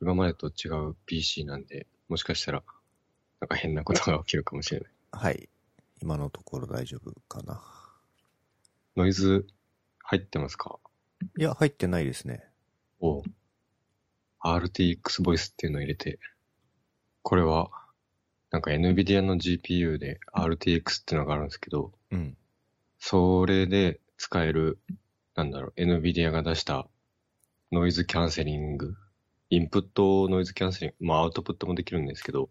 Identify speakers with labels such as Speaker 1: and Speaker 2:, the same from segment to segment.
Speaker 1: 今までと違う PC なんで、もしかしたら、なんか変なことが起きるかもしれない。
Speaker 2: はい。今のところ大丈夫かな。
Speaker 1: ノイズ入ってますか？
Speaker 2: いや、入ってないですね。
Speaker 1: お RTX ボイスっていうのを入れて、これは、なんか NVIDIA の GPU で RTX っていうのがあるんですけど、
Speaker 2: うん。
Speaker 1: それで使える、なんだろう、NVIDIA が出したノイズキャンセリング、インプットノイズキャンセリング、まあアウトプットもできるんですけど、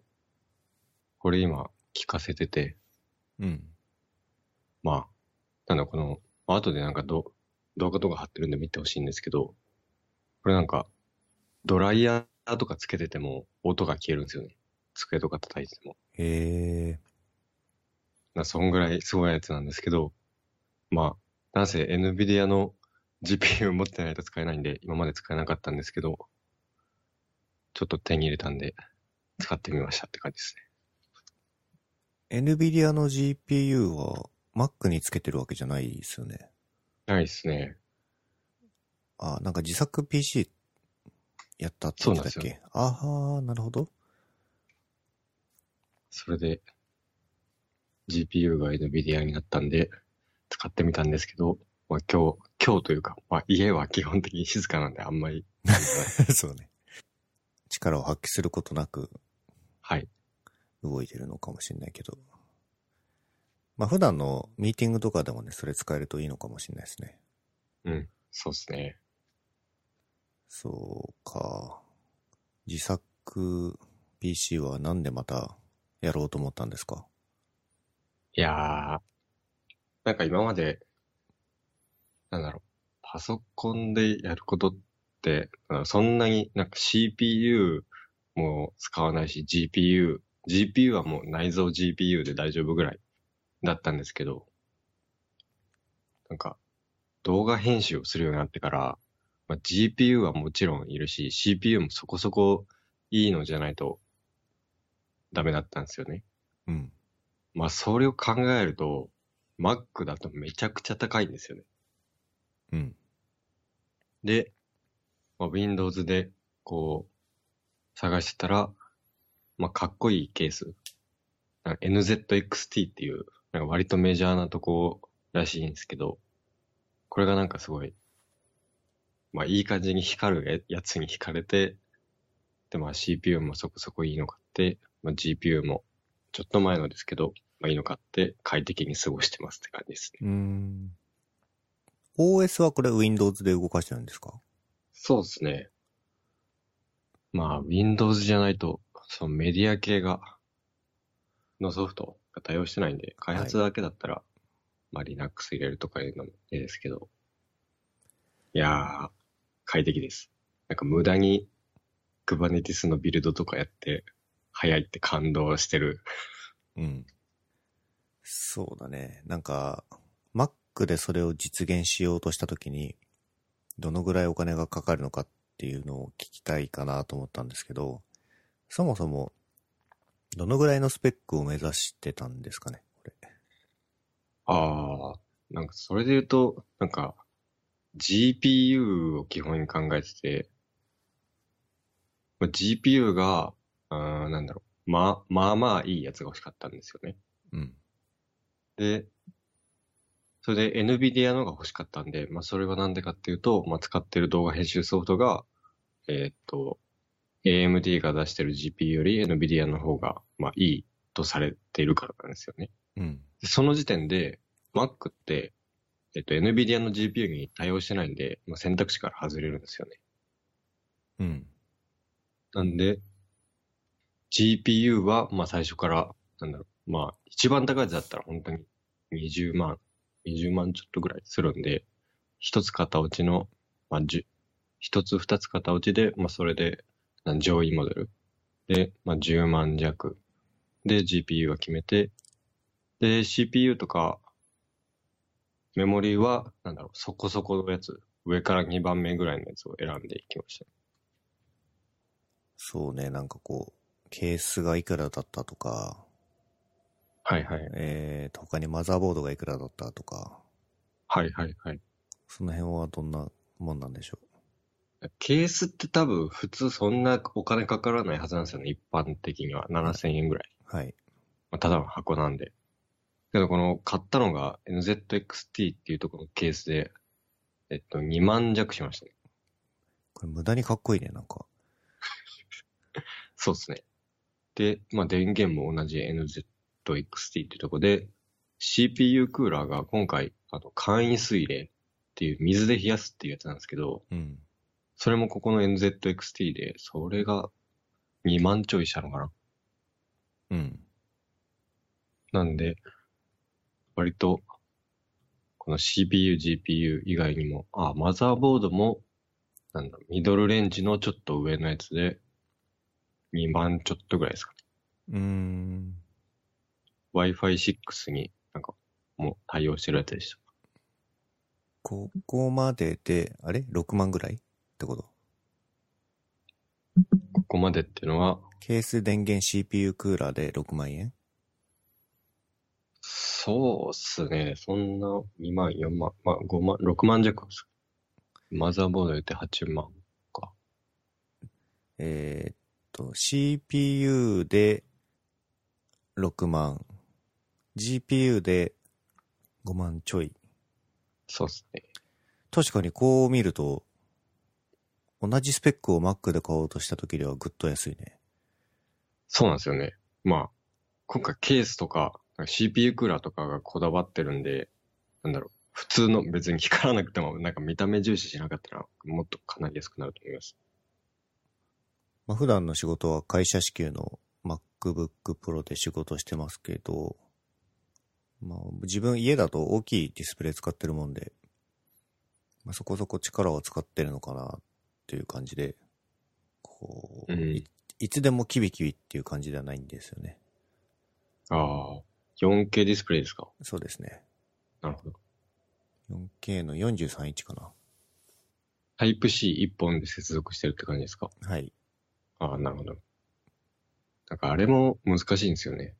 Speaker 1: これ今聞かせてて、
Speaker 2: うん。
Speaker 1: まあ、なんだこの、まあ後でなんかど動画とか貼ってるんで見てほしいんですけど、これなんか、ドライヤーとかつけてても音が消えるんですよね。机とか叩いてても。
Speaker 2: へえ。
Speaker 1: なそんぐらいすごいやつなんですけど、まあ、なんせ NVIDIA の GPU 持ってないと使えないんで、今まで使えなかったんですけど、ちょっと手に入れたんで、使ってみましたって感じですね。
Speaker 2: NVIDIA の GPU は Mac につけてるわけじゃないですよね。
Speaker 1: ないですね。
Speaker 2: あ、なんか自作 PC やったって言ってたっけ？ああ、なるほど。
Speaker 1: それで、GPU が NVIDIA になったんで、使ってみたんですけど、まあ今日、今日というか、まあ家は基本的に静かなんであんまり、
Speaker 2: そうね。力を発揮することなく
Speaker 1: はい。
Speaker 2: 動いてるのかもしれないけど。まあ普段のミーティングとかでもね、それ使えるといいのかもしれないですね。
Speaker 1: うん。そうですね。
Speaker 2: そうか。自作 PC はなんでまたやろうと思ったんですか？
Speaker 1: いやー、なんか今まで、なんだろう、パソコンでやることっそんなになんか CPU も使わないし、GPU、GPU はもう内蔵 GPU で大丈夫ぐらいだったんですけど、なんか動画編集をするようになってから、まあ、GPU はもちろんいるし、CPU もそこそこいいのじゃないとダメだったんですよね。
Speaker 2: うん。
Speaker 1: まあ、それを考えると、Mac だとめちゃくちゃ高いんですよね。
Speaker 2: うん。
Speaker 1: で、まあ、Windows で、こう、探してたら、まあ、かっこいいケース。NZXT っていう、なんか割とメジャーなとこらしいんですけど、これがなんかすごい、まあ、いい感じに光るやつに惹かれて、で、まあ、CPU もそこそこいいの買って、まあ、GPU もちょっと前のですけど、まあ、いいの買って快適に過ごしてますって感じですね。
Speaker 2: うん。OS はこれ Windows で動かしてるんですか？
Speaker 1: そうですね。まあ、Windows じゃないと、そのメディア系が、のソフトが対応してないんで、開発だけだったら、まあ Linux 入れるとかいうのもいいですけど、いやー、快適です。なんか無駄に Kubernetes のビルドとかやって、早いって感動してる。
Speaker 2: うん。そうだね。なんか、Mac でそれを実現しようとしたときに、どのぐらいお金がかかるのかっていうのを聞きたいかなと思ったんですけど、そもそも、どのぐらいのスペックを目指してたんですかね、これ。
Speaker 1: あー、なんかそれで言うと、なんか、GPU を基本に考えてて、まあ GPU が、あーなんだろう、まあ、まあまあいいやつが欲しかったんですよね。
Speaker 2: うん。
Speaker 1: で、それで NVIDIA のが欲しかったんで、まあそれはなんでかっていうと、まあ使ってる動画編集ソフトが、えーっと、AMD が出してる GPU より NVIDIA の方が、まあいいとされているからなんですよね。
Speaker 2: うん。
Speaker 1: でその時点で、Mac って、えっと、NVIDIA の GPU に対応してないんで、まあ、選択肢から外れるんですよね。
Speaker 2: うん。
Speaker 1: なんで、GPU は、まあ最初から、なんだろう、まあ一番高いやつだったら本当に20万、20万ちょっとぐらいするんで、一つ型落ちの、まあ10、一つ二つ型落ちで、まあそれで、上位モデル。で、まあ10万弱。で、GPU は決めて、で、CPU とか、メモリーは、なんだろう、そこそこのやつ、上から2番目ぐらいのやつを選んでいきました。
Speaker 2: そうね、なんかこう、ケースがいくらだったとか、
Speaker 1: はいはい。
Speaker 2: えーと、他にマザーボードがいくらだったとか、
Speaker 1: はいはいはい。
Speaker 2: その辺はどんなもんなんでしょ
Speaker 1: ケースって多分普通そんなお金かからないはずなんですよね。一般的には。7000円ぐらい。
Speaker 2: はい。
Speaker 1: まあ、ただの箱なんで。けどこの買ったのが NZXT っていうところのケースで、えっと、2万弱しましたね。
Speaker 2: これ無駄にかっこいいね、なんか。
Speaker 1: そうですね。で、まあ電源も同じ NZXT っていうところで、CPU クーラーが今回、あの、簡易水冷っていう水で冷やすっていうやつなんですけど、
Speaker 2: うん。
Speaker 1: それもここの NZXT で、それが2万ちょいしたのかな。
Speaker 2: うん。
Speaker 1: なんで、割と、この CPU、GPU 以外にも、あ、マザーボードも、なんだ、ミドルレンジのちょっと上のやつで、2万ちょっとぐらいですかね。
Speaker 2: うーん。
Speaker 1: Wi-Fi 6になんか、もう対応してるやつでした。
Speaker 2: ここまでで、あれ ?6 万ぐらい？ってこと？
Speaker 1: ここまでっていうのは、
Speaker 2: ケース電源 CPU クーラーで6万円？
Speaker 1: そうっすね。そんな2万、4万、まあ5万、6万弱です。マザーボード入れて8万か。
Speaker 2: えーっと、CPU で6万、GPU で5万ちょい。
Speaker 1: そうっすね。
Speaker 2: 確かにこう見ると、同じスペックを Mac で買おうとした時ではぐっと安いね。
Speaker 1: そうなんですよね。まあ、今回ケースとか CPU クーラーとかがこだわってるんで、なんだろう、普通の別に光らなくてもなんか見た目重視しなかったらもっとかなり安くなると思います。
Speaker 2: まあ、普段の仕事は会社支給の MacBook Pro で仕事してますけど、まあ、自分家だと大きいディスプレイ使ってるもんで、まあ、そこそこ力を使ってるのかなっていう感じで、こう、
Speaker 1: うん
Speaker 2: いいつでもキビキビっていう感じではないんですよね。
Speaker 1: ああ、4K ディスプレイですか？
Speaker 2: そうですね。
Speaker 1: なるほど。
Speaker 2: 4K の43インチかな。
Speaker 1: タイプ C1 本で接続してるって感じですか？
Speaker 2: はい。
Speaker 1: ああ、なるほど。なんかあれも難しいんですよね。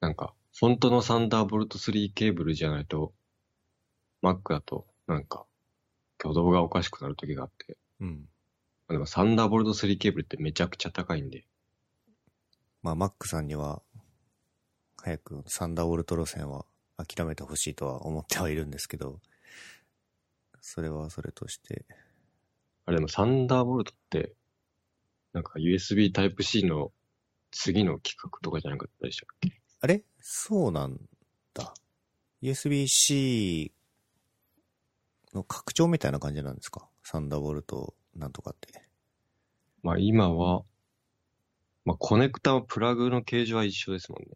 Speaker 1: なんか、フォントのサンダーボルト3ケーブルじゃないと、Mac だと、なんか、挙動がおかしくなる時があって。
Speaker 2: うん。
Speaker 1: まあでもサンダーボルト3ケーブルってめちゃくちゃ高いんで。
Speaker 2: まあ、Mac さんには、早くサンダーボルト路線は諦めてほしいとは思ってはいるんですけど、それはそれとして、
Speaker 1: あれでもサンダーボルトって、なんか USB Type-C の次の企画とかじゃなかったでしたっけ？
Speaker 2: あれ？そうなんだ。USB-C の拡張みたいな感じなんですか？サンダーボルトなんとかって。
Speaker 1: まあ今は、まあコネクタはプラグの形状は一緒ですもんね。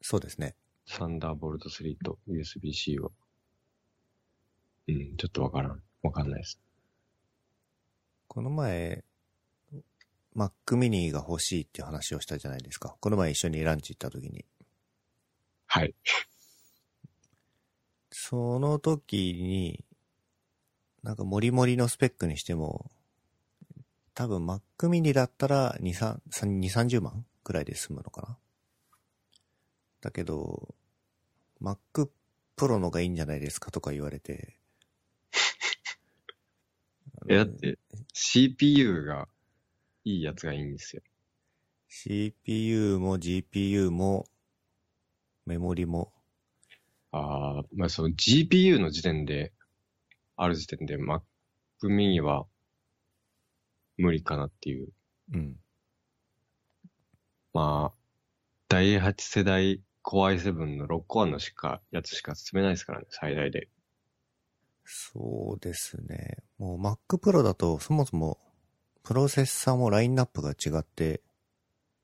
Speaker 2: そうですね。
Speaker 1: サンダーボルト3と USB-C は。うん、ちょっとわからん。わかんないです。
Speaker 2: この前、Mac mini が欲しいっていう話をしたじゃないですか。この前一緒にランチ行った時に。
Speaker 1: はい。
Speaker 2: その時に、なんかモリモリのスペックにしても、多分 Mac mini だったら2、3 2 30万くらいで済むのかな。だけど、Mac Pro のがいいんじゃないですかとか言われて。
Speaker 1: え、だって、CPU がいいやつがいいんですよ。
Speaker 2: CPU も GPU もメモリも、
Speaker 1: ああ、まあその GPU の時点で、ある時点で Mac mini は無理かなっていう。
Speaker 2: うん。
Speaker 1: まあ、第8世代 Core i7 の6コアのしか、やつしか進めないですからね、最大で。
Speaker 2: そうですね。もう Mac Pro だとそもそもプロセッサーもラインナップが違って、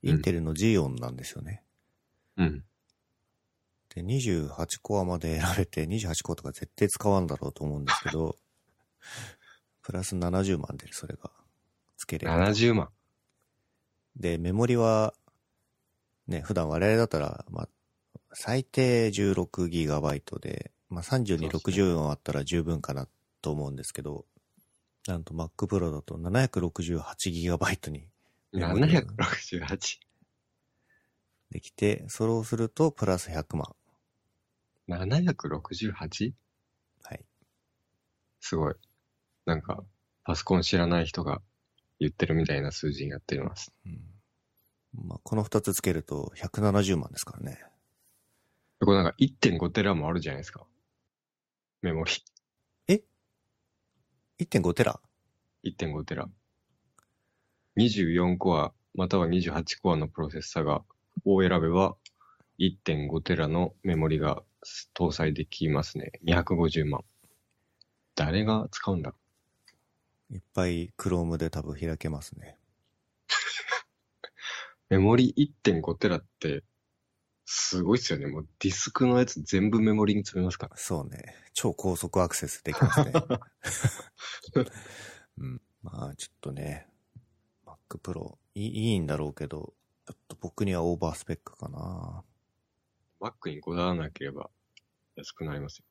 Speaker 2: インテルの Xeon なんですよね。
Speaker 1: うん。
Speaker 2: で、28コアまで選べて、28コアとか絶対使わんだろうと思うんですけど、プラス70万でそれが付けれる。
Speaker 1: 70万。
Speaker 2: で、メモリは、ね、普段我々だったら、まあ、最低 16GB で、まあ、32、
Speaker 1: そうです
Speaker 2: 60あったら十分かなと思うんですけど、なんと Mac Pro だと 768GB にメモリが
Speaker 1: 768。
Speaker 2: できて、それをするとプラス100万。
Speaker 1: 768?
Speaker 2: はい。
Speaker 1: すごい。なんか、パソコン知らない人が言ってるみたいな数字になっています。
Speaker 2: うん。まあ、この2つつけると170万ですからね。
Speaker 1: これなんか1.5テラもあるじゃないですか。メモリ。
Speaker 2: 1.5テラ
Speaker 1: ？1.5テラ。24コア、または28コアのプロセッサが、を選べば、1.5テラのメモリが搭載できますね。250万。誰が使うんだ？ろ
Speaker 2: いっぱい Chrome で多分開けますね。
Speaker 1: う。メモリ1.5テラって、すごいっすよね。もうディスクのやつ全部メモリに詰めますから。
Speaker 2: そうね。超高速アクセスできますね。うん。まあ、ちょっとね、Mac Pro いいいいんだろうけど、ちょっと僕にはオーバースペックかな。
Speaker 1: Mac にこだわらなければ安くなりますよ。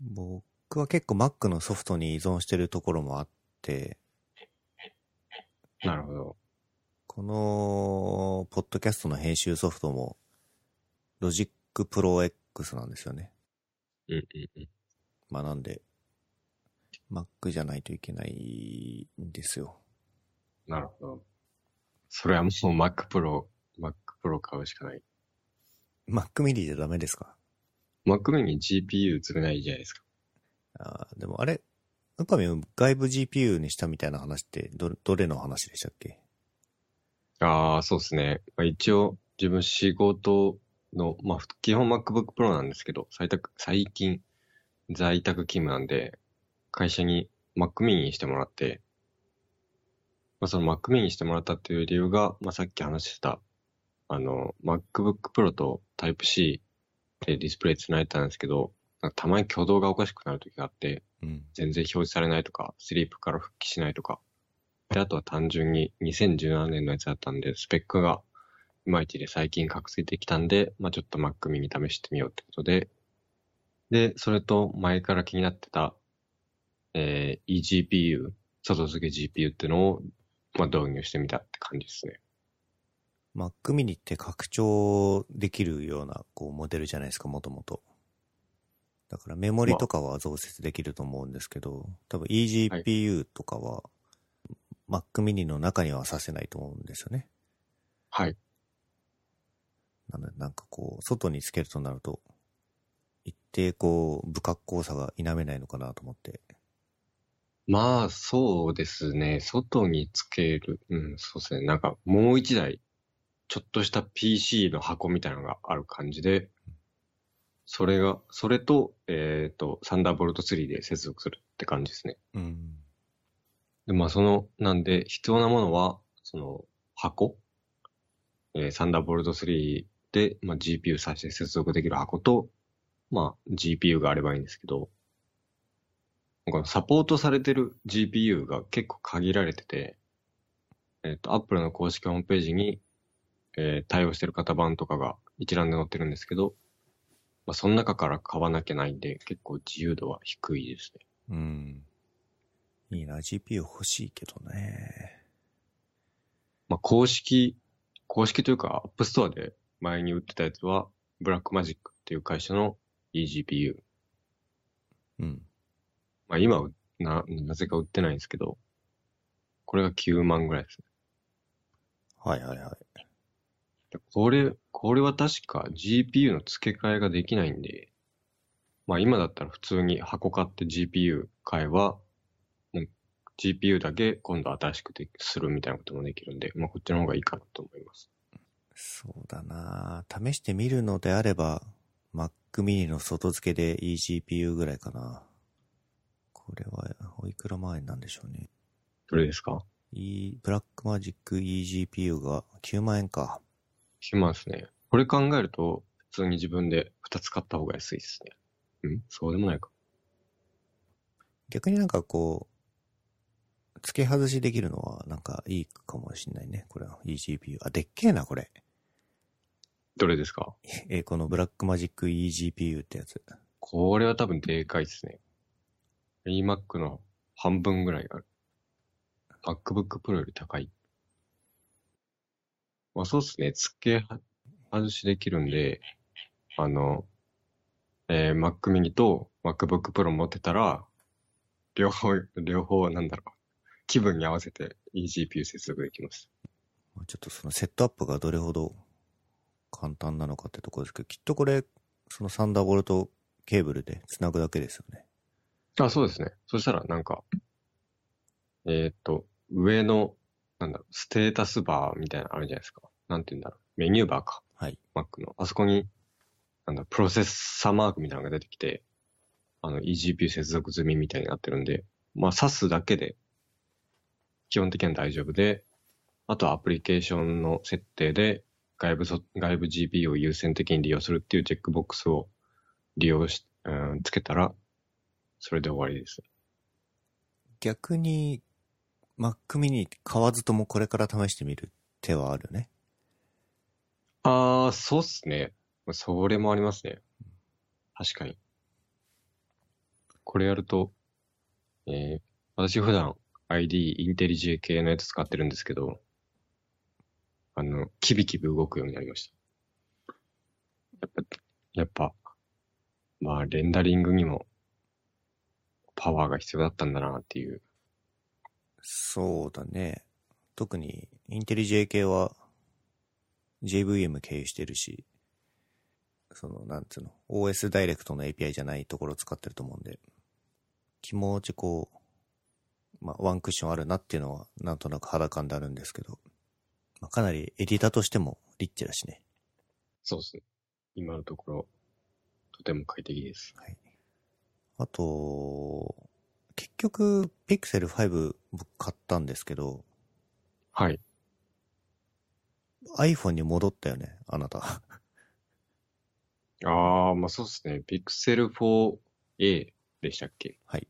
Speaker 2: 僕は結構 Mac のソフトに依存してるところもあって、
Speaker 1: なるほど。
Speaker 2: この、ポッドキャストの編集ソフトも、Logic Pro X なんですよね。
Speaker 1: うんうんうん。
Speaker 2: まあなんで、Mac じゃないといけないんですよ。
Speaker 1: なるほど。それはもう Mac Pro、Mac Pro 買うしかない。
Speaker 2: Mac mini でダメですか
Speaker 1: ？Mac mini に GPU 積めないじゃないですか。
Speaker 2: あーでもあれ、ウパミン外部 GPU にしたみたいな話って、ど、どれの話でしたっけ？
Speaker 1: ああ、そうですね。まあ、一応、自分仕事の、まあ、ふ基本 MacBook Pro なんですけど、最宅最近、在宅勤務なんで、会社に Mac mini にしてもらって、まあ、その Mac mini にしてもらったっていう理由が、まあ、さっき話してた、あの、MacBook Pro と Type-C でディスプレイ繋いでたんですけど、たまに挙動がおかしくなる時があって、
Speaker 2: うん。
Speaker 1: 全然表示されないとか、スリープから復帰しないとか。で、あとは単純に2017年のやつだったんで、スペックがいまいちで最近覚醒できたんで、まあちょっと Mac mini 試してみようってことで、で、それと前から気になってた、えー、eGPU、外付け GPU ってのを、まあ導入してみたって感じですね。
Speaker 2: Mac mini って拡張できるような、こう、モデルじゃないですか、もともと。だからメモリとかは増設できると思うんですけど、多分 eGPU とかは、Mac mini の中にはさせないと思うんですよね。
Speaker 1: はい。
Speaker 2: なので、なんかこう、外につけるとなると、一定こう、不格好さが否めないのかなと思って。
Speaker 1: まあ、そうですね。外につける。うん、そうですね。なんか、もう一台、ちょっとした PC の箱みたいなのがある感じで、それが、それと、えっ、と、サンダーボルト3で接続するって感じですね。
Speaker 2: うん。
Speaker 1: で、まあ、その、なんで、必要なものは、その、箱？えーサンダーボルト3で、まあ、GPU さして接続できる箱と、まあ、GPU があればいいんですけど、このサポートされてる GPU が結構限られてて、えっ、と、Apple の公式ホームページに、えー対応してる型番とかが一覧で載ってるんですけど、まあ、その中から買わなきゃないんで、結構自由度は低いですね。
Speaker 2: うん。いいな、GPU 欲しいけどね。
Speaker 1: まあ、公式、公式というか、App Store で前に売ってたやつは、ブラックマジックっていう会社の eGPU。
Speaker 2: うん。
Speaker 1: まあ、今はな、なぜか売ってないんですけど、これが9万ぐらいですね。
Speaker 2: はいはいはい。
Speaker 1: でこれ、これは確か GPU の付け替えができないんで、まあ今だったら普通に箱買って GPU 買えば、GPU だけ今度新しくでするみたいなこともできるんで、まあこっちの方がいいかなと思います。
Speaker 2: そうだな試してみるのであれば、Mac mini の外付けで eGPU ぐらいかな。これは、おいくら万円なんでしょうね。
Speaker 1: どれですか
Speaker 2: ？E、ブラックマジック eGPU が9万円か。
Speaker 1: しますね。これ考えると、普通に自分で2つ買った方が安いですね。ん？そうでもないか。
Speaker 2: 逆になんかこう、付け外しできるのはなんかいいかもしんないね。これは eGPU。あ、でっけえな、これ。
Speaker 1: どれですか？
Speaker 2: え、このブラックマジック eGPU ってやつ。
Speaker 1: これは多分でかいですね。iMac の半分ぐらいある。MacBook Pro より高い。まあそうですね。付け外しできるんで、あの、えー Mac mini と MacBook Pro 持ってたら、両方、両方なんだろう。気分に合わせて eGPU 接続できます。
Speaker 2: まあちょっとそのセットアップがどれほど簡単なのかってところですけど、きっとこれ、そのサンダーボルトケーブルで繋ぐだけですよね。
Speaker 1: あ、そうですね。そしたらなんか、えーっと、上の、なんだろう、ステータスバーみたいなのあるじゃないですか。なんて言うんだろう。メニューバーか。
Speaker 2: はい。
Speaker 1: Mac の。あそこに、なんだ、プロセッサーマークみたいなのが出てきて、あの、eGPU 接続済みみたいになってるんで、まあ、挿すだけで、基本的には大丈夫で、あとはアプリケーションの設定で、外部そ、外部 GPU を優先的に利用するっていうチェックボックスを利用し、うん、つけたら、それで終わりです。
Speaker 2: 逆に、Mac mini 買わずともこれから試してみる手はあるね。
Speaker 1: あー、そうっすね。それもありますね。確かに。これやると、えー、私普段 ID インテリジェ系のやつ使ってるんですけど、あの、キビキビ動くようになりました。やっぱ、やっぱ、まあ、レンダリングにもパワーが必要だったんだなっていう。
Speaker 2: そうだね。特に、インテリ J 系は JVM 経由してるし、その、なんつうの、OS ダイレクトの API じゃないところを使ってると思うんで、気持ちこう、まあ、ワンクッションあるなっていうのは、なんとなく肌感であるんですけど、まあ、かなりエディターとしてもリッチだしね。
Speaker 1: そうですね。今のところ、とても快適です。
Speaker 2: はい。あと、結局、Pixel 5僕買ったんですけど、
Speaker 1: はい。
Speaker 2: iPhone に戻ったよね、あなた。
Speaker 1: ああ、まあそうですね。Pixel 4a でしたっけ？
Speaker 2: はい。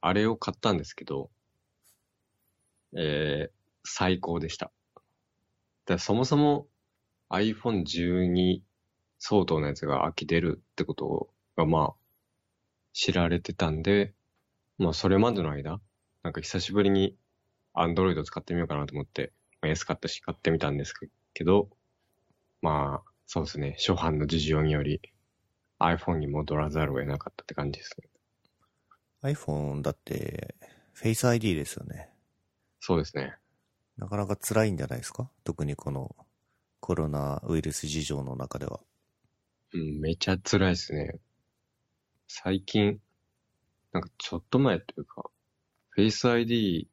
Speaker 1: あれを買ったんですけど、えー、最高でした。だそもそも iPhone 12相当のやつが秋出るってことがまあ知られてたんで、まあそれまでの間、なんか久しぶりに Android 使ってみようかなと思って、まあ、安かったし買ってみたんですけど、まあそうですね。初版の事情により iPhone に戻らざるを得なかったって感じですね。
Speaker 2: iPhone だって、Face ID ですよね。
Speaker 1: そうですね。
Speaker 2: なかなか辛いんじゃないですか？特にこのコロナウイルス事情の中では。
Speaker 1: うん、めちゃ辛いですね。最近、なんかちょっと前というか、Face ID、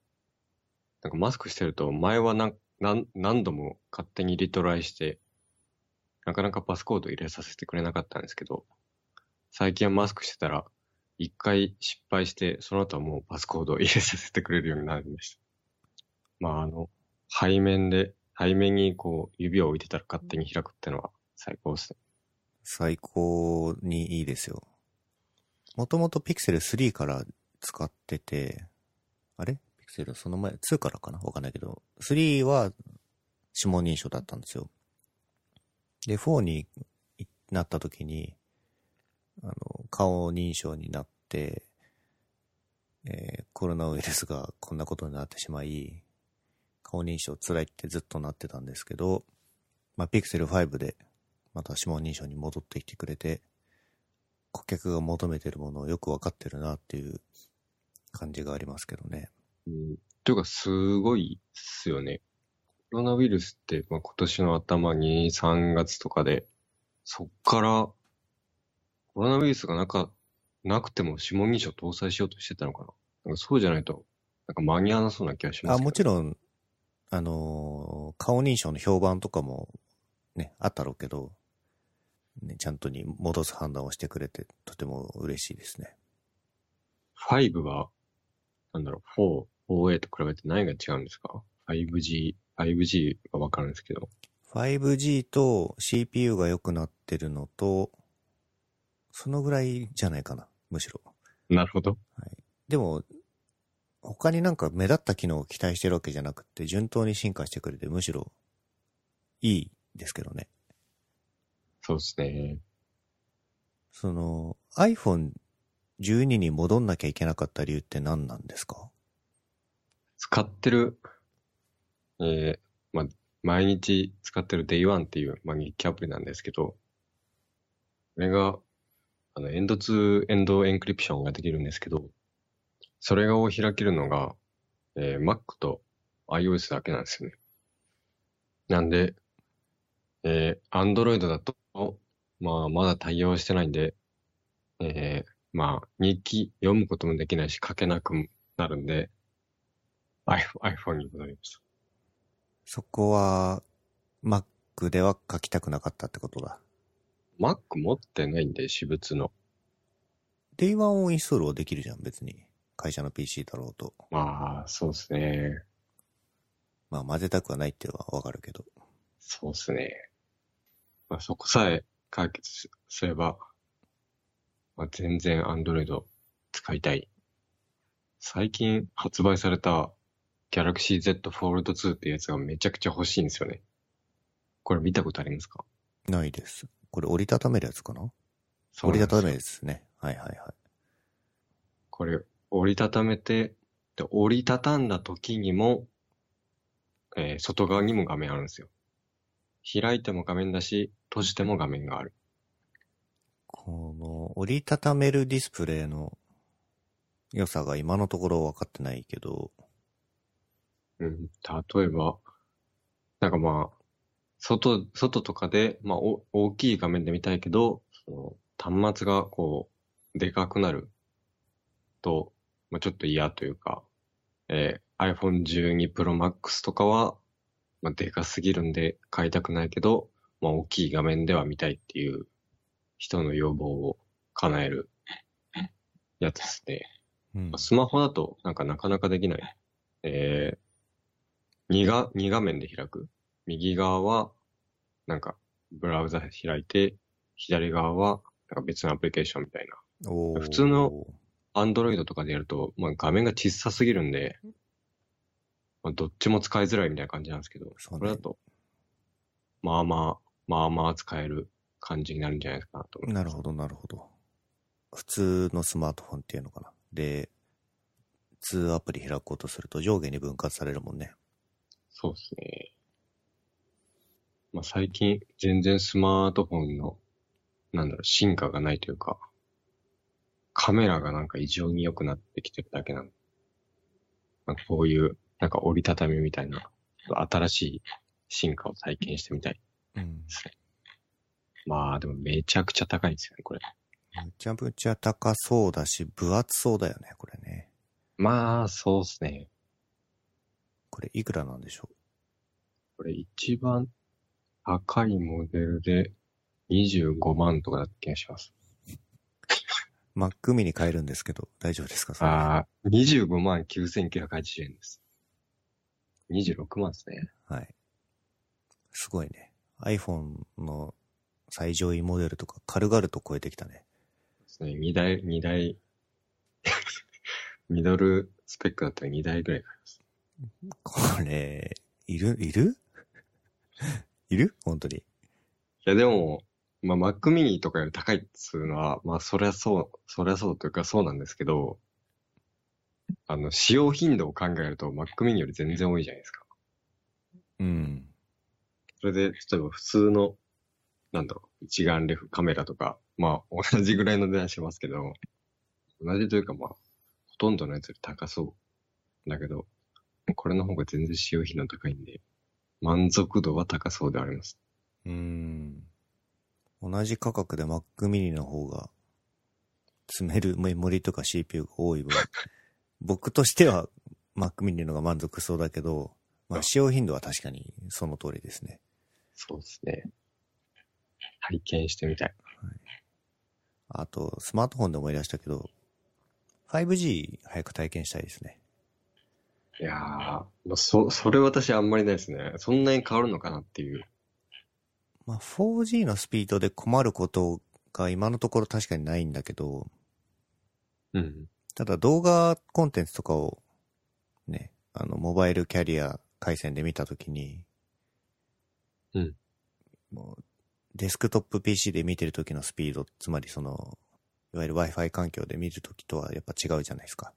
Speaker 1: なんかマスクしてると、前はなんなん何度も勝手にリトライして、なかなかパスコード入れさせてくれなかったんですけど、最近はマスクしてたら、一回失敗して、その後はもうパスコードを入れさせてくれるようになりました。まああの、背面で、背面にこう指を置いてたら勝手に開くってのは最高ですね。
Speaker 2: 最高にいいですよ。もともと Pixel 3から使ってて、あれ ?Pixel その前、2からかな？わかんないけど、3は指紋認証だったんですよ。で、4になった時に、あの、顔認証になって、えーコロナウイルスがこんなことになってしまい、顔認証辛いってずっとなってたんですけど、まあ、Pixel 5でまた指紋認証に戻ってきてくれて、顧客が求めてるものをよくわかってるなっていう感じがありますけどね。
Speaker 1: うん。というか、すごいっすよね。コロナウイルスって、まあ、今年の頭に3月とかで、そっから、コロナウイルスがなか、なくても指紋認証搭載しようとしてたのかな。なんかそうじゃないと、なんか間に合わなそうな気がします
Speaker 2: あ。もちろん、あのー顔認証の評判とかもね、あったろうけど、ね、ちゃんとに戻す判断をしてくれて、とても嬉しいですね。
Speaker 1: 5は、なんだろう、4、4A と比べて何が違うんですか ?5G、5G はわかるんですけど。
Speaker 2: 5G と CPU が良くなってるのと、そのぐらいじゃないかな、むしろ。
Speaker 1: なるほど。
Speaker 2: でも、他になんか目立った機能を期待してるわけじゃなくて、順当に進化してくれて、むしろ、いいですけどね。
Speaker 1: そうですね。
Speaker 2: その、iPhone 12に戻んなきゃいけなかった理由って何なんですか？
Speaker 1: 使ってる、えー、まあ、毎日使ってる Day1 っていう、まあ、日記アプリなんですけど、これが、あの、 end-to-end encryption ができるんですけど、それを開けるのが、えー Mac と iOS だけなんですよね。なんで、えー Android だと、まあ、まだ対応してないんで、えーまあ、日記読むこともできないし、書けなくなるんで、iPhone, に戻りました。
Speaker 2: そこは、Mac では書きたくなかったってことだ。
Speaker 1: Mac 持ってないんで、私物の。
Speaker 2: Day1 をインストールはできるじゃん、別に。会社の PC だろうと。
Speaker 1: まあ、そうですね。
Speaker 2: まあ、混ぜたくはないっていうのはわかるけど。
Speaker 1: そうですね。まあ、そこさえ解決すすれば、まあ、全然 Android 使いたい。最近発売された Galaxy Z Fold 2ってやつがめちゃくちゃ欲しいんですよね。これ見たことありますか？
Speaker 2: ないです。これ折りたためるやつかな？折りたためるですね。はいはいはい。
Speaker 1: これ、折りたためて、で折りたたんだ時にも、えー外側にも画面あるんですよ。開いても画面だし、閉じても画面がある。
Speaker 2: この折りたためるディスプレイの良さが今のところ分かってないけど、
Speaker 1: うん、例えば、なんかまあ、外、外とかで、まあ、お大きい画面で見たいけど、その端末がこう、でかくなると、まあ、ちょっと嫌というか、えー iPhone 12 Pro Max とかは、まあ、でかすぎるんで買いたくないけど、まあ、大きい画面では見たいっていう人の要望を叶えるやつですね。
Speaker 2: うん。
Speaker 1: スマホだとなんかなかなかできない。えー、二が、二画面で開く。右側は、なんか、ブラウザ開いて、左側は、なんか別のアプリケーションみたいな。普通の、アンドロイドとかでやると、まあ画面が小さすぎるんで、まあどっちも使いづらいみたいな感じなんですけど、
Speaker 2: そうね
Speaker 1: これだと、まあまあ、まあまあ使える感じになるんじゃないですかなと思います。
Speaker 2: なるほどなるほど。普通のスマートフォンっていうのかな。で、2アプリ開こうとすると上下に分割されるもんね。
Speaker 1: そうですね。まあ最近全然スマートフォンの、なんだろう、進化がないというか、カメラがなんか異常に良くなってきてるだけなの。なんかこういう、なんか折りたたみみたいな、新しい進化を体験してみたい
Speaker 2: うん
Speaker 1: で。すね。まあでもめちゃくちゃ高いんですよね、これ。
Speaker 2: むちゃくちゃ高そうだし、分厚そうだよね、これね。
Speaker 1: まあ、そうですね。
Speaker 2: これいくらなんでしょ
Speaker 1: これ一番高いモデルで25万とかだった気がします。
Speaker 2: う ?Mac mini 買えるんですけど、大丈夫ですか？
Speaker 1: ああ、25万9980円です。26万ですね。
Speaker 2: はい。すごいね。iPhone の最上位モデルとか軽々と超えてきたね。
Speaker 1: ですね。2台、2台、ミドルスペックだったら2台ぐらい買います。
Speaker 2: これ、いる？いる？いる？本当に。
Speaker 1: いや、でも、まあ、Mac mini とかより高いっつうのは、まあ、そりゃそう、そりゃそうというかそうなんですけど、あの、使用頻度を考えると Mac mini より全然多いじゃないですか。
Speaker 2: うん。
Speaker 1: それで、例えば普通の、なんだろう、一眼レフカメラとか、まあ、同じぐらいの値段しますけど、同じというかまあ、ほとんどのやつより高そう。だけど、これの方が全然使用頻度高いんで、満足度は高そうであります。
Speaker 2: うん。同じ価格で Mac mini の方が、積めるメモリとか CPU が多い分、僕としては Mac mini の方が満足そうだけど、まあ使用頻度は確かにその通りですね。
Speaker 1: そうですね。体験してみたい。
Speaker 2: あと、スマートフォンで思い出したけど、5G 早く体験したいですね。
Speaker 1: いやー、まあそ、それ私あんまりないですね。そんなに変わるのかなっていう。
Speaker 2: まあ 4G のスピードで困ることが今のところ確かにないんだけど、
Speaker 1: うん。
Speaker 2: ただ動画コンテンツとかをね、あの、モバイルキャリア回線で見たときに、
Speaker 1: うん。
Speaker 2: もう、デスクトップ PC で見てるときのスピード、つまりその、いわゆる Wi-Fi 環境で見るときとはやっぱ違うじゃないですか。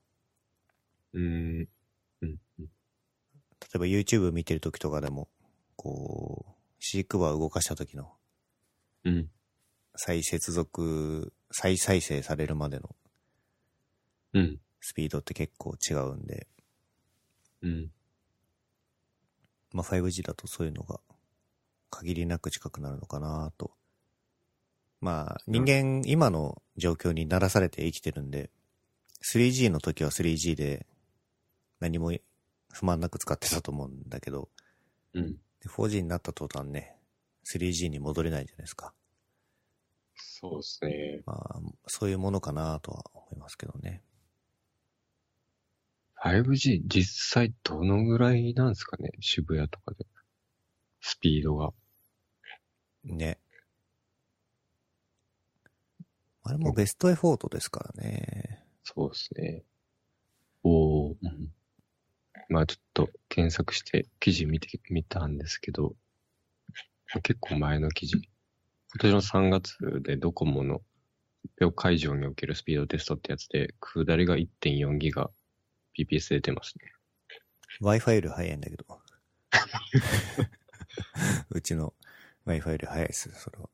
Speaker 1: うーん。うん。うん
Speaker 2: 例えば YouTube 見てるときとかでも、こう、飼育バーを動かしたときの
Speaker 1: うん。
Speaker 2: 再接続、再再生されるまでの
Speaker 1: うん。
Speaker 2: スピードって結構違うんで、
Speaker 1: うん。
Speaker 2: まあ 5G だとそういうのが限りなく近くなるのかなと。まあ人間今の状況に慣らされて生きてるんで、3G の時は 3G で何も不満なく使ってたと思うんだけど、
Speaker 1: うん。
Speaker 2: で 4G になった途端ね、3G に戻れないじゃないですか。
Speaker 1: そうですね。
Speaker 2: まあ、そういうものかなとは思いますけどね。
Speaker 1: 5G 実際どのぐらいなんですかね？渋谷とかで。スピードが。
Speaker 2: ね。あれもベストエフォートですからね。
Speaker 1: そうですね。おー。うんまあちょっと検索して記事見てみたんですけど、結構前の記事。今年の3月でドコモの発表会場におけるスピードテストってやつで、下りが1.4ギガ PPS 出てますね。
Speaker 2: Wi-Fi より早いんだけど。うちの Wi-Fi より早いです、それは。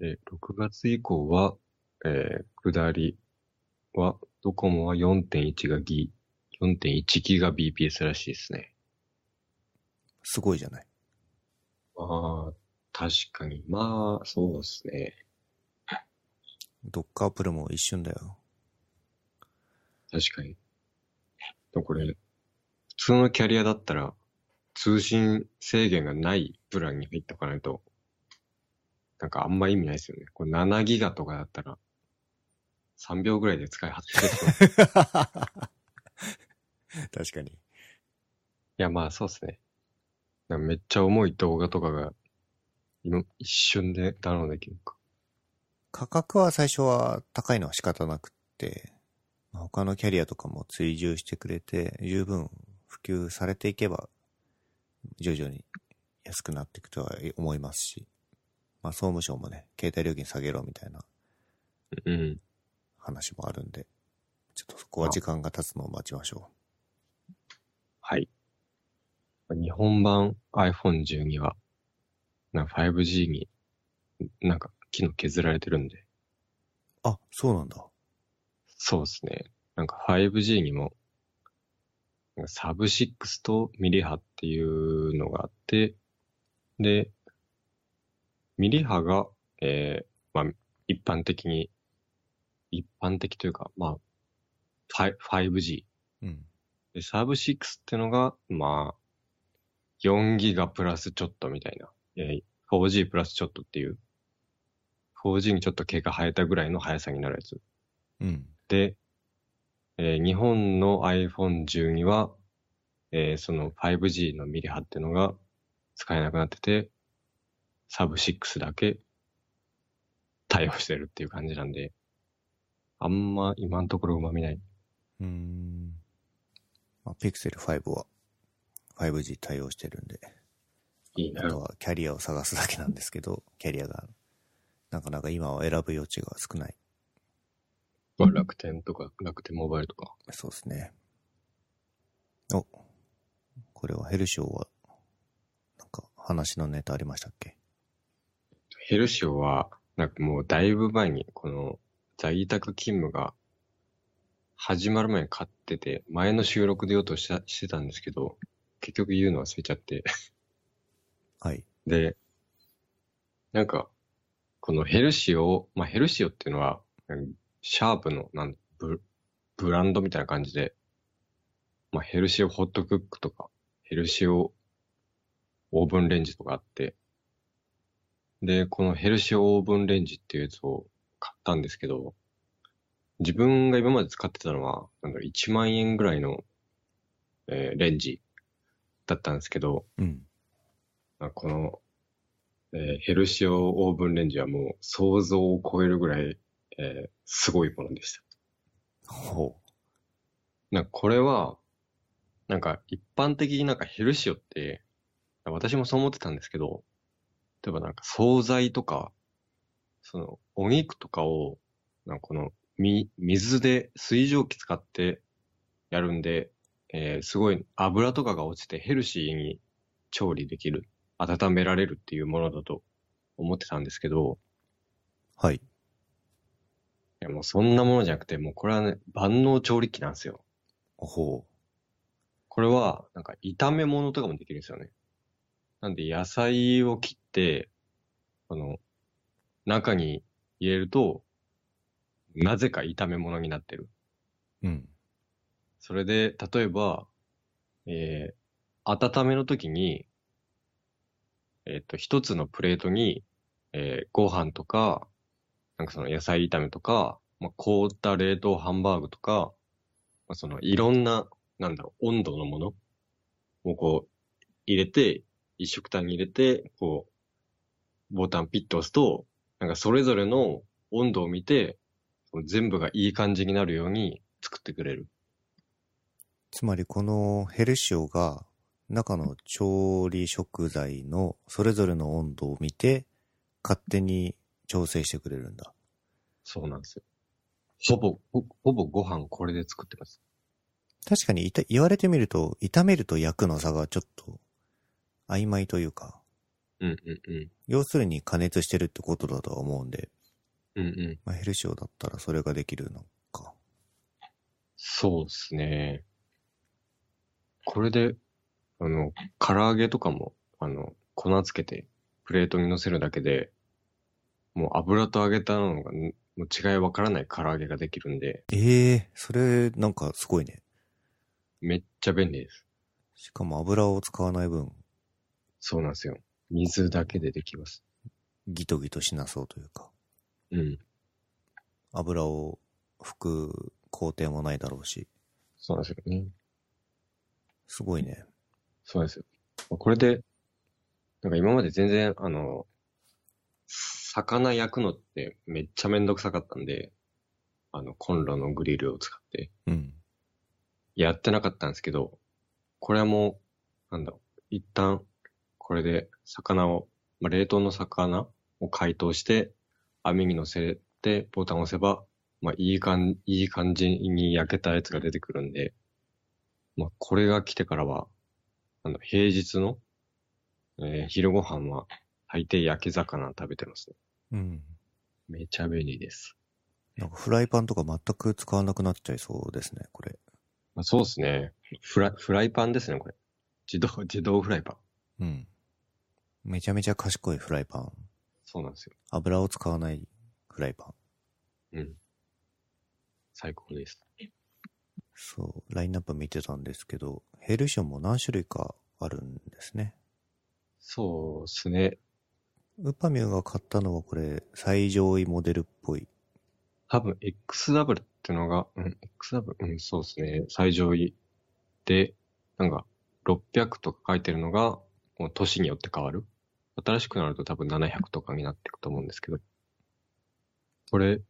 Speaker 1: で、6月以降は、えー、下りは、ドコモは4.1がギ、4.1ギガ BPS らしいですね。
Speaker 2: すごいじゃない。
Speaker 1: ああ、確かに。まあ、そうですね。
Speaker 2: ドッカープルも一瞬だよ。
Speaker 1: 確かに。でもこれ、普通のキャリアだったら、通信制限がないプランに入っておかないと、なんかあんま意味ないですよね。これ7ギガとかだったら、3秒ぐらいで使い果たせそう。
Speaker 2: 確かに。
Speaker 1: いや、まあそうですね。めっちゃ重い動画とかが、今、一瞬でダウンロードできるのか。
Speaker 2: 価格は最初は高いのは仕方なくって、まあ他のキャリアとかも追従してくれて、十分普及されていけば、徐々に安くなっていくとは思いますし、まあ総務省もね、携帯料金下げろみたいな
Speaker 1: うん。
Speaker 2: 話もあるんで、ちょっとそこは時間が経つのを待ちましょ
Speaker 1: はい。日本版 iPhone12 は、なんか 5G に、なんか機能削られてるんで、
Speaker 2: う。あ、そうなんだ。
Speaker 1: そうですね。なんか 5G にも、サブ6とミリ波っていうのがあって、で、ミリ波が、えー、まあ、一般的に、一般的というか、まあ、5 5G。
Speaker 2: うん。
Speaker 1: で、サブ6ってのが、まあ、4ギガプラスちょっとみたいな。えー 4G プラスちょっとっていう、4G にちょっと毛が生えたぐらいの速さになるやつ。
Speaker 2: うん。
Speaker 1: で、えー日本の iPhone12 は、えーその 5G のミリ波っていうのが使えなくなってて、サブ6だけ対応してるっていう感じなんで、あんま今のところうまみない。
Speaker 2: うーん。まあ、Pixel 5は 5G 対応してるんで、
Speaker 1: いい
Speaker 2: あとはキャリアを探すだけなんですけど、キャリアが、なかなか今は選ぶ余地が少ない。
Speaker 1: まあ楽天とか、楽天モバイルとか。
Speaker 2: そうですね。お、これはヘルシオは、なんか話のネタありましたっけ？
Speaker 1: ヘルシオは、なんかもうだいぶ前に、この在宅勤務が始まる前に買ってて、前の収録で言おうとしたしてたんですけど、結局言うの忘れちゃって。
Speaker 2: はい。
Speaker 1: で、なんか、このヘルシオ、まあヘルシオっていうのは、うんシャープのなんブブランドみたいな感じで、まあヘルシオホットクックとか、ヘルシオオーブンレンジとかあって、で、このヘルシオオーブンレンジっていうやつを買ったんですけど、自分が今まで使ってたのは、なんだろう、1万円ぐらいの、えーレンジだったんですけど、
Speaker 2: うん。
Speaker 1: まあこの、えーヘルシオオーブンレンジはもう想像を超えるぐらい、えーすごいものでした。
Speaker 2: ほ
Speaker 1: なんかこれは、なんか一般的になんかヘルシオって、私もそう思ってたんですけど、例えばなんか惣菜とか、そのお肉とかを、なんかこのみ水で水蒸気使ってやるんで、えーすごい油とかが落ちてヘルシーに調理できる、温められるっていうものだと思ってたんですけど、
Speaker 2: う。はい。
Speaker 1: いやもうそんなものじゃなくて、もうこれはね、万能調理器なんですよ。
Speaker 2: ほ
Speaker 1: これは、なんか炒め物とかもできるんですよね。なんで野菜を切って、あの、中に入れると、なぜか炒め物になってる。
Speaker 2: うん。
Speaker 1: それで、例えば、えー、温めの時に、えっ、と、一つのプレートに、えー、ご飯とか、なんかその野菜炒めとか、まあ、凍った冷凍ハンバーグとか、まあ、そのいろんな、なんだろう、温度のものをこう、入れて、一食単に入れて、こう、ボタンピッと押すと、なんかそれぞれの温度を見て、全部がいい感じになるように作ってくれる。
Speaker 2: つまりこのヘルシオが中の調理食材のそれぞれの温度を見て勝手に調整してくれるんだ。
Speaker 1: そうなんですよ。ほぼ、ほほぼご飯これで作ってます。
Speaker 2: 確かにいた言われてみると炒めると焼くの差がちょっと曖昧というか
Speaker 1: うんうんうん。
Speaker 2: 要するに加熱してるってことだとは思うんで、
Speaker 1: うんうん。
Speaker 2: まあ、ヘルシオだったらそれができるのか。
Speaker 1: そうですね。これで、あの、唐揚げとかも、あの、粉つけて、プレートに乗せるだけで、もう油と揚げたのが、んもう違いわからない唐揚げができるんで、
Speaker 2: ええそれなんかすごいね。
Speaker 1: めっちゃ便利です。
Speaker 2: しかも油を使わない分
Speaker 1: そうなんですよ。水だけでできます。
Speaker 2: ギトギトしなそうというか
Speaker 1: うん。
Speaker 2: 油を拭く工程もないだろうし、
Speaker 1: そうなんですよね。
Speaker 2: すごいね。
Speaker 1: そうですよ。これで、なんか今まで全然、あの、魚焼くのってめっちゃめんどくさかったんで、あの、コンロのグリルを使って
Speaker 2: うん。
Speaker 1: やってなかったんですけど、これはもう、なんだろう、一旦、これで魚を、まあ、冷凍の魚を解凍して、網に乗せてボタンを押せば、まあ、いい感いい感じに焼けたやつが出てくるんで、まあ、これが来てからは、あの、平日の、えー昼ご飯は、大抵焼き魚食べてますね。
Speaker 2: うん。
Speaker 1: めちゃ便利です。
Speaker 2: なんかフライパンとか全く使わなくなっちゃいそうですね、これ。
Speaker 1: まあ、そうですね。フライ、フライパンですね、これ。自動、自動フライパン。
Speaker 2: うん。めちゃめちゃ賢いフライパン。
Speaker 1: そうなんですよ。
Speaker 2: 油を使わないフライパン。
Speaker 1: うん。最高です。
Speaker 2: そう、ラインナップ見てたんですけど、ヘルシオンも何種類かあるんですね。
Speaker 1: そうですね。
Speaker 2: ウパミュが買ったのはこれ、最上位モデルっぽい。
Speaker 1: 多分 XW ってのが、うん、XW、うん、そうですね。最上位で、なんか、600とか書いてるのが、もう年によって変わる。新しくなると多分700とかになっていくと思うんですけど。これ、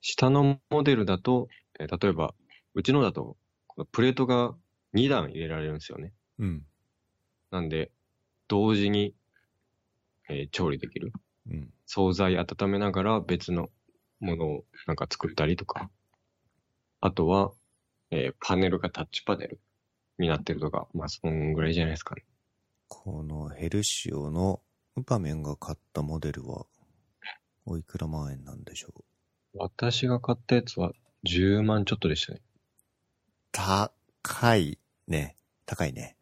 Speaker 1: 下のモデルだと、えー例えば、うちのだと、このプレートが2段入れられるんですよね。
Speaker 2: うん。
Speaker 1: なんで、同時に、えー調理できる。
Speaker 2: うん。
Speaker 1: 惣菜温めながら別のものをなんか作ったりとか。あとは、えーパネルがタッチパネルになってるとか、まあそんぐらいじゃないですかね。
Speaker 2: このヘルシオのウパミュンが買ったモデルは、おいくら万円なんでしょう？
Speaker 1: 私が買ったやつは10万ちょっとでしたね。
Speaker 2: 高いね。高いね。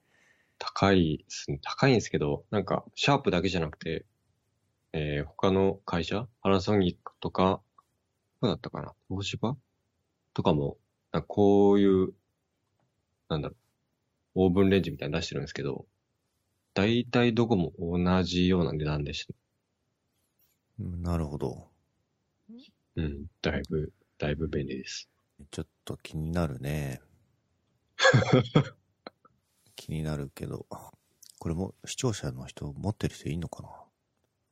Speaker 1: 高いですね。高いんですけど、なんか、シャープだけじゃなくて、えー他の会社パナソニックとか、どうだったかな？東芝？とかも、なんかこういう、なんだろう、オーブンレンジみたいに出してるんですけど、大体どこも同じような値段でした。
Speaker 2: うんなるほど。
Speaker 1: うん、だいぶ、だいぶ便利です。
Speaker 2: ちょっと気になるね。気になるけど。これも視聴者の人持ってる人いんのかな？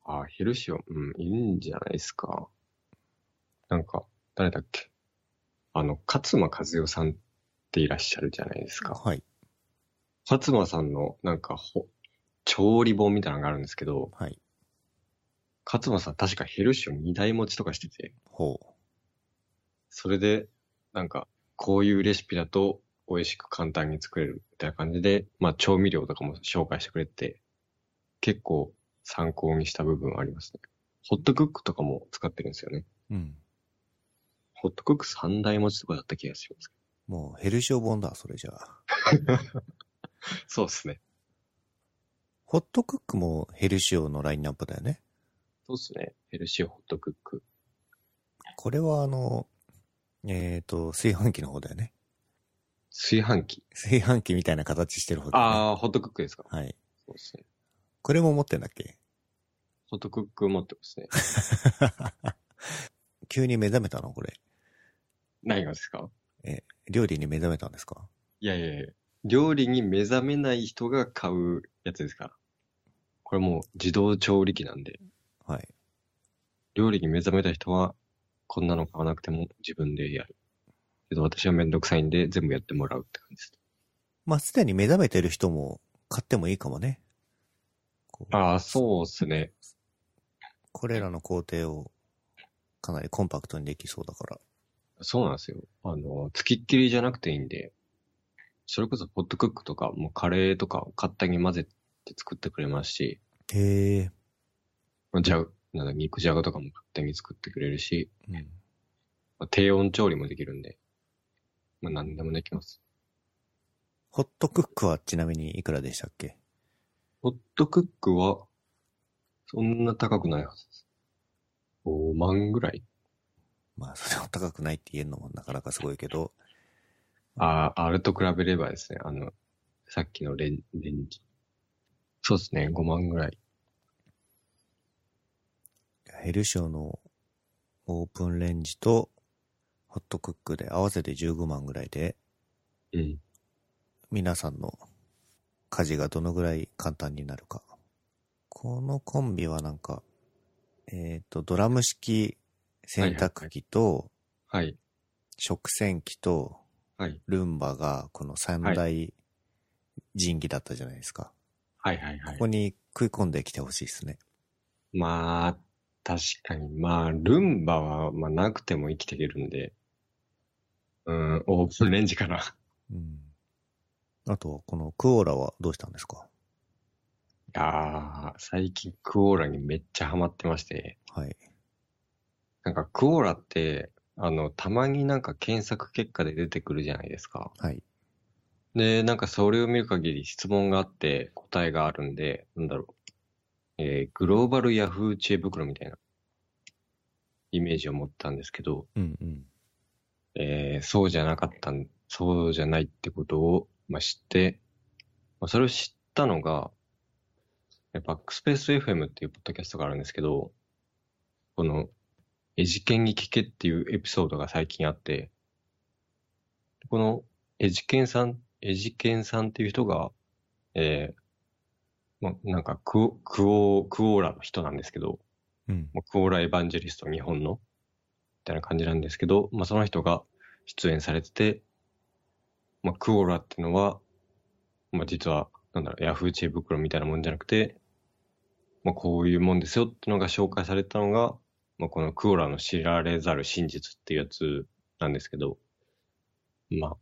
Speaker 1: あー、ヘルシオン、うん、いいんじゃないですか。なんか、誰だっけ？あの、勝間和代さんっていらっしゃるじゃないですか。
Speaker 2: はい。
Speaker 1: 勝間さんの、なんか、ほ、調理本みたいなのがあるんですけど、
Speaker 2: はい。
Speaker 1: 勝間さん確かヘルシオン2台持ちとかしてて、
Speaker 2: ほ
Speaker 1: それで、なんか、こういうレシピだと美味しく簡単に作れるみたいな感じで、まあ調味料とかも紹介してくれて、結構参考にした部分はありますね。ホットクックとかも使ってるんですよね。
Speaker 2: う。うん。
Speaker 1: ホットクック3台持ちとかだった気がします。
Speaker 2: もうヘルシオ本だ、それじゃあ。
Speaker 1: そうですね。
Speaker 2: ホットクックもヘルシオのラインナップだよね。
Speaker 1: そうですね。ヘルシーホットクック。
Speaker 2: これはあの、えっ、と、炊飯器の方だよね。
Speaker 1: 炊飯器。
Speaker 2: 炊飯器みたいな形してる方ね。
Speaker 1: ああ、ホットクックですか。
Speaker 2: はい。
Speaker 1: そうですね。
Speaker 2: これも持ってんだっけ？
Speaker 1: ホットクック持ってますね。
Speaker 2: 急に目覚めたの？これ。
Speaker 1: 何がですか？
Speaker 2: 料理に目覚めたんですか？
Speaker 1: いやいやいや。料理に目覚めない人が買うやつですか？ら。これもう自動調理器なんで、
Speaker 2: はい。
Speaker 1: 料理に目覚めた人は、こんなの買わなくても自分でやる。けど私はめんどくさいんで全部やってもらうって感じです。
Speaker 2: まあ、すでに目覚めてる人も買ってもいいかもね。こう
Speaker 1: ああ、そうっすね。
Speaker 2: これらの工程をかなりコンパクトにできそうだから。
Speaker 1: そうなんですよ。あの、つきっきりじゃなくていいんで、それこそホットクックとか、もうカレーとかを勝手に混ぜて作ってくれますし、
Speaker 2: へえ。
Speaker 1: じゃなんだ、肉じゃがとかも勝手に作ってくれるし、
Speaker 2: うん。
Speaker 1: まあ、低温調理もできるんで、まあ何でもできます。
Speaker 2: ホットクックはちなみにいくらでしたっけ？
Speaker 1: ホットクックは、そんな高くないはずです。5万ぐらい
Speaker 2: まあ、それは高くないって言えるのもなかなかすごいけど、
Speaker 1: ああ、あれと比べればですね、あの、さっきのレンレンジ。そうですね、5万ぐらい。
Speaker 2: ヘルシオのオープンレンジとホットクックで合わせて15万ぐらいで、
Speaker 1: うん。
Speaker 2: 皆さんの家事がどのぐらい簡単になるか。このコンビはなんか、えっ、と、ドラム式洗濯機と
Speaker 1: はい。
Speaker 2: 食洗機と
Speaker 1: はい。
Speaker 2: ルンバがこの三大神器だったじゃないですか。
Speaker 1: はいはいはい
Speaker 2: ここ。に食い込んできてほしいですね。
Speaker 1: まあ、確かに。まあ、ルンバは、まあ、なくても生きていけるんで、うん、オープンレンジかな。
Speaker 2: うん。あと、このクオーラはどうしたんですか？
Speaker 1: いやー、最近クオーラにめっちゃハマってまして、
Speaker 2: はい。
Speaker 1: なんかクオーラって、あの、たまになんか検索結果で出てくるじゃないですか。
Speaker 2: はい。
Speaker 1: で、なんかそれを見る限り質問があって答えがあるんで、なんだろう。えー、グローバルヤフー知恵袋みたいなイメージを持ったんですけど、
Speaker 2: うんうん。
Speaker 1: えーそうじゃなかったん、そうじゃないってことを、まあ、知って、まあ、それを知ったのが、えバックスペース FM っていうポッドキャストがあるんですけど、この、エジケンに聞けっていうエピソードが最近あって、このエジケンさん、エジケンさんっていう人が、えーまあ、なんかクオ、クオ、クオーラの人なんですけど、
Speaker 2: うん。
Speaker 1: まあクオーラエヴァンジェリスト日本の、みたいな感じなんですけど、まあその人が出演されてて、まあクオーラっていうのは、まあ実は、なんだろう、ヤフー知恵袋みたいなもんじゃなくて、まあこういうもんですよっていうのが紹介されたのが、まあこのクオーラの知られざる真実っていうやつなんですけど、まあ、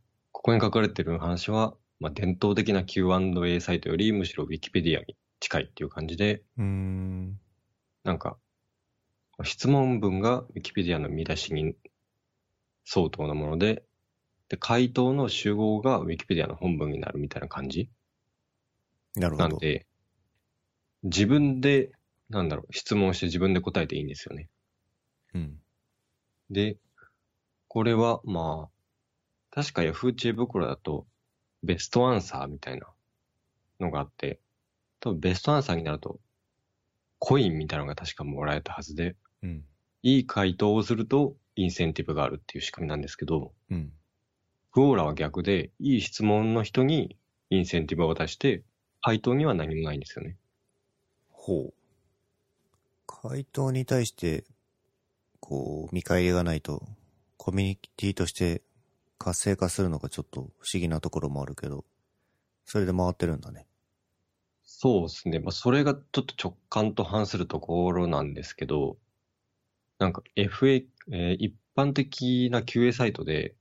Speaker 1: ここに書かれてる話は、まあ伝統的な Q&A サイトよりむしろ Wikipedia に近いっていう感じで、
Speaker 2: うーん。
Speaker 1: なんか、質問文が Wikipedia の見出しに相当なもので、で、回答の集合が Wikipedia の本文になるみたいな感じ
Speaker 2: なるほど。
Speaker 1: なんで、自分で、なんだろう、質問して自分で答えていいんですよね。
Speaker 2: うん。
Speaker 1: で、これは、まあ、確か Yahoo 知恵袋だと、ベストアンサーみたいなのがあって、多分ベストアンサーになると、コインみたいなのが確かもらえたはずで、
Speaker 2: うん。
Speaker 1: いい回答をすると、インセンティブがあるっていう仕組みなんですけど、
Speaker 2: うん。
Speaker 1: クオーラは逆で、いい質問の人にインセンティブを渡して、回答には何もないんですよね。
Speaker 2: ほう。回答に対して、こう、見返りがないと、コミュニティとして活性化するのがちょっと不思議なところもあるけど、それで回ってるんだね。
Speaker 1: そうですね。まあ、それがちょっと直感と反するところなんですけど、なんか FA、えー一般的な QA サイトで、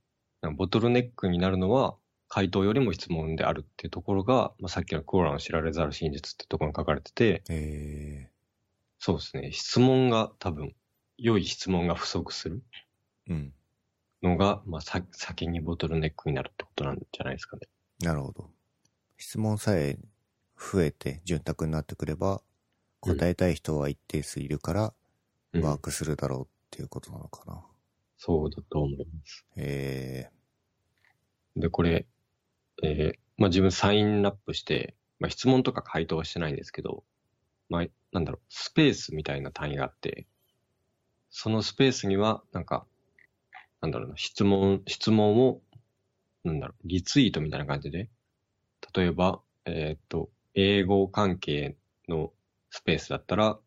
Speaker 1: ボトルネックになるのは、回答よりも質問であるっていうところが、まあ、さっきのクオーラの知られざる真実ってところに書かれてて、
Speaker 2: え
Speaker 1: そうですね。質問が多分、良い質問が不足する
Speaker 2: えうん。
Speaker 1: のが、まあ、さ先にボトルネックになるってことなんじゃないですかね。
Speaker 2: なるほど。質問さえ増えて潤沢になってくれば、答えたい人は一定数いるから、
Speaker 1: うん
Speaker 2: ワークするだろうっていうことなのかな。
Speaker 1: そうだと思います。
Speaker 2: え
Speaker 1: で、これ、えーまあ自分サインアップして、まあ質問とか回答はしてないんですけど、まあなんだろう、スペースみたいな単位があって、そのスペースには、なんか、なんだろうな、質問、質問を、なんだろう、リツイートみたいな感じで、例えば、えーっと、英語関係のスペースだったら、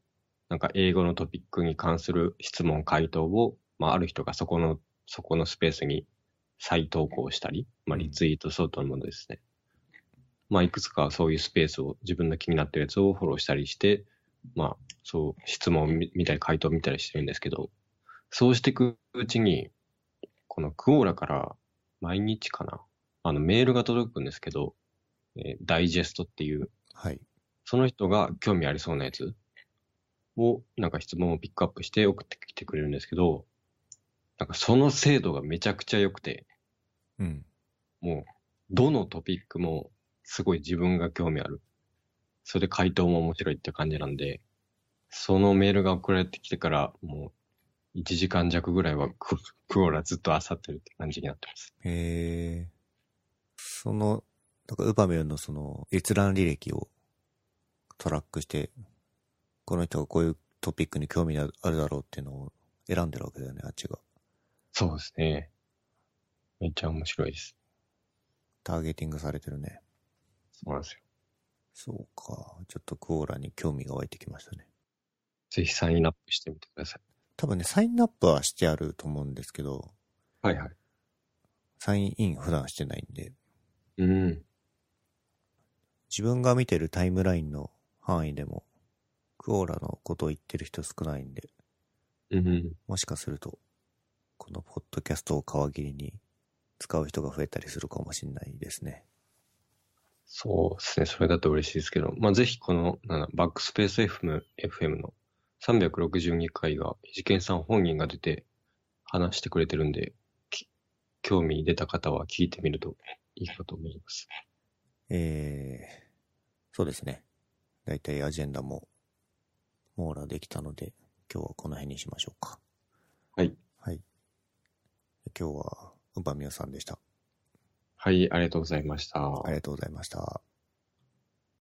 Speaker 1: なんか英語のトピックに関する質問、回答を、まあある人がそこの、そこのスペースに再投稿したり、まあ、リツイート相当のものですね。まあ、いくつかそういうスペースを、自分の気になってるやつをフォローしたりして、まあ、そう、質問を見見たり、回答を見たりしてるんですけど、そうしていくうちに、このクオーラから毎日かな、あの、メールが届くんですけど、えーダイジェストっていう、
Speaker 2: ー、はい。
Speaker 1: その人が興味ありそうなやつを、なんか質問をピックアップして送ってきてくれるんですけど、なんかその精度がめちゃくちゃ良くて、
Speaker 2: うん。
Speaker 1: もう、どのトピックもすごい自分が興味ある。それで回答も面白いって感じなんで、そのメールが送られてきてから、もう、1時間弱ぐらいはク クオーラずっと漁ってるって感じになってます。
Speaker 2: えー、その、だからウバメのその閲覧履歴をトラックして、この人がこういうトピックに興味があるだろうっていうのを選んでるわけだよね、あっちが。
Speaker 1: そうですね。めっちゃ面白いです。
Speaker 2: ターゲティングされてるね。
Speaker 1: そうなんですよ。
Speaker 2: そうか。ちょっとクオーラに興味が湧いてきましたね。
Speaker 1: ぜひサインアップしてみてください。
Speaker 2: 多分ね、サインアップはしてあると思うんですけど、
Speaker 1: はいはい。
Speaker 2: サインイン普段してないんで、
Speaker 1: うん。
Speaker 2: 自分が見てるタイムラインの範囲でも、クオーラのことを言ってる人少ないんで、
Speaker 1: うん。
Speaker 2: もしかすると、このポッドキャストを皮切りに使う人が増えたりするかもしれないですね。
Speaker 1: そうですね。それだと嬉しいですけど、まあ、ぜひこの、なんだバックスペース FM, FM の362回が、事件さん本人が出て話してくれてるんで、き興味出た方は聞いてみるといいかと思います。
Speaker 2: えー、そうですね。だいたいアジェンダも網羅できたので、今日はこの辺にしましょうか。
Speaker 1: はい。
Speaker 2: はい。今日は、うばみおさんでした。
Speaker 1: はい、ありがとうございました。
Speaker 2: ありがとうございました。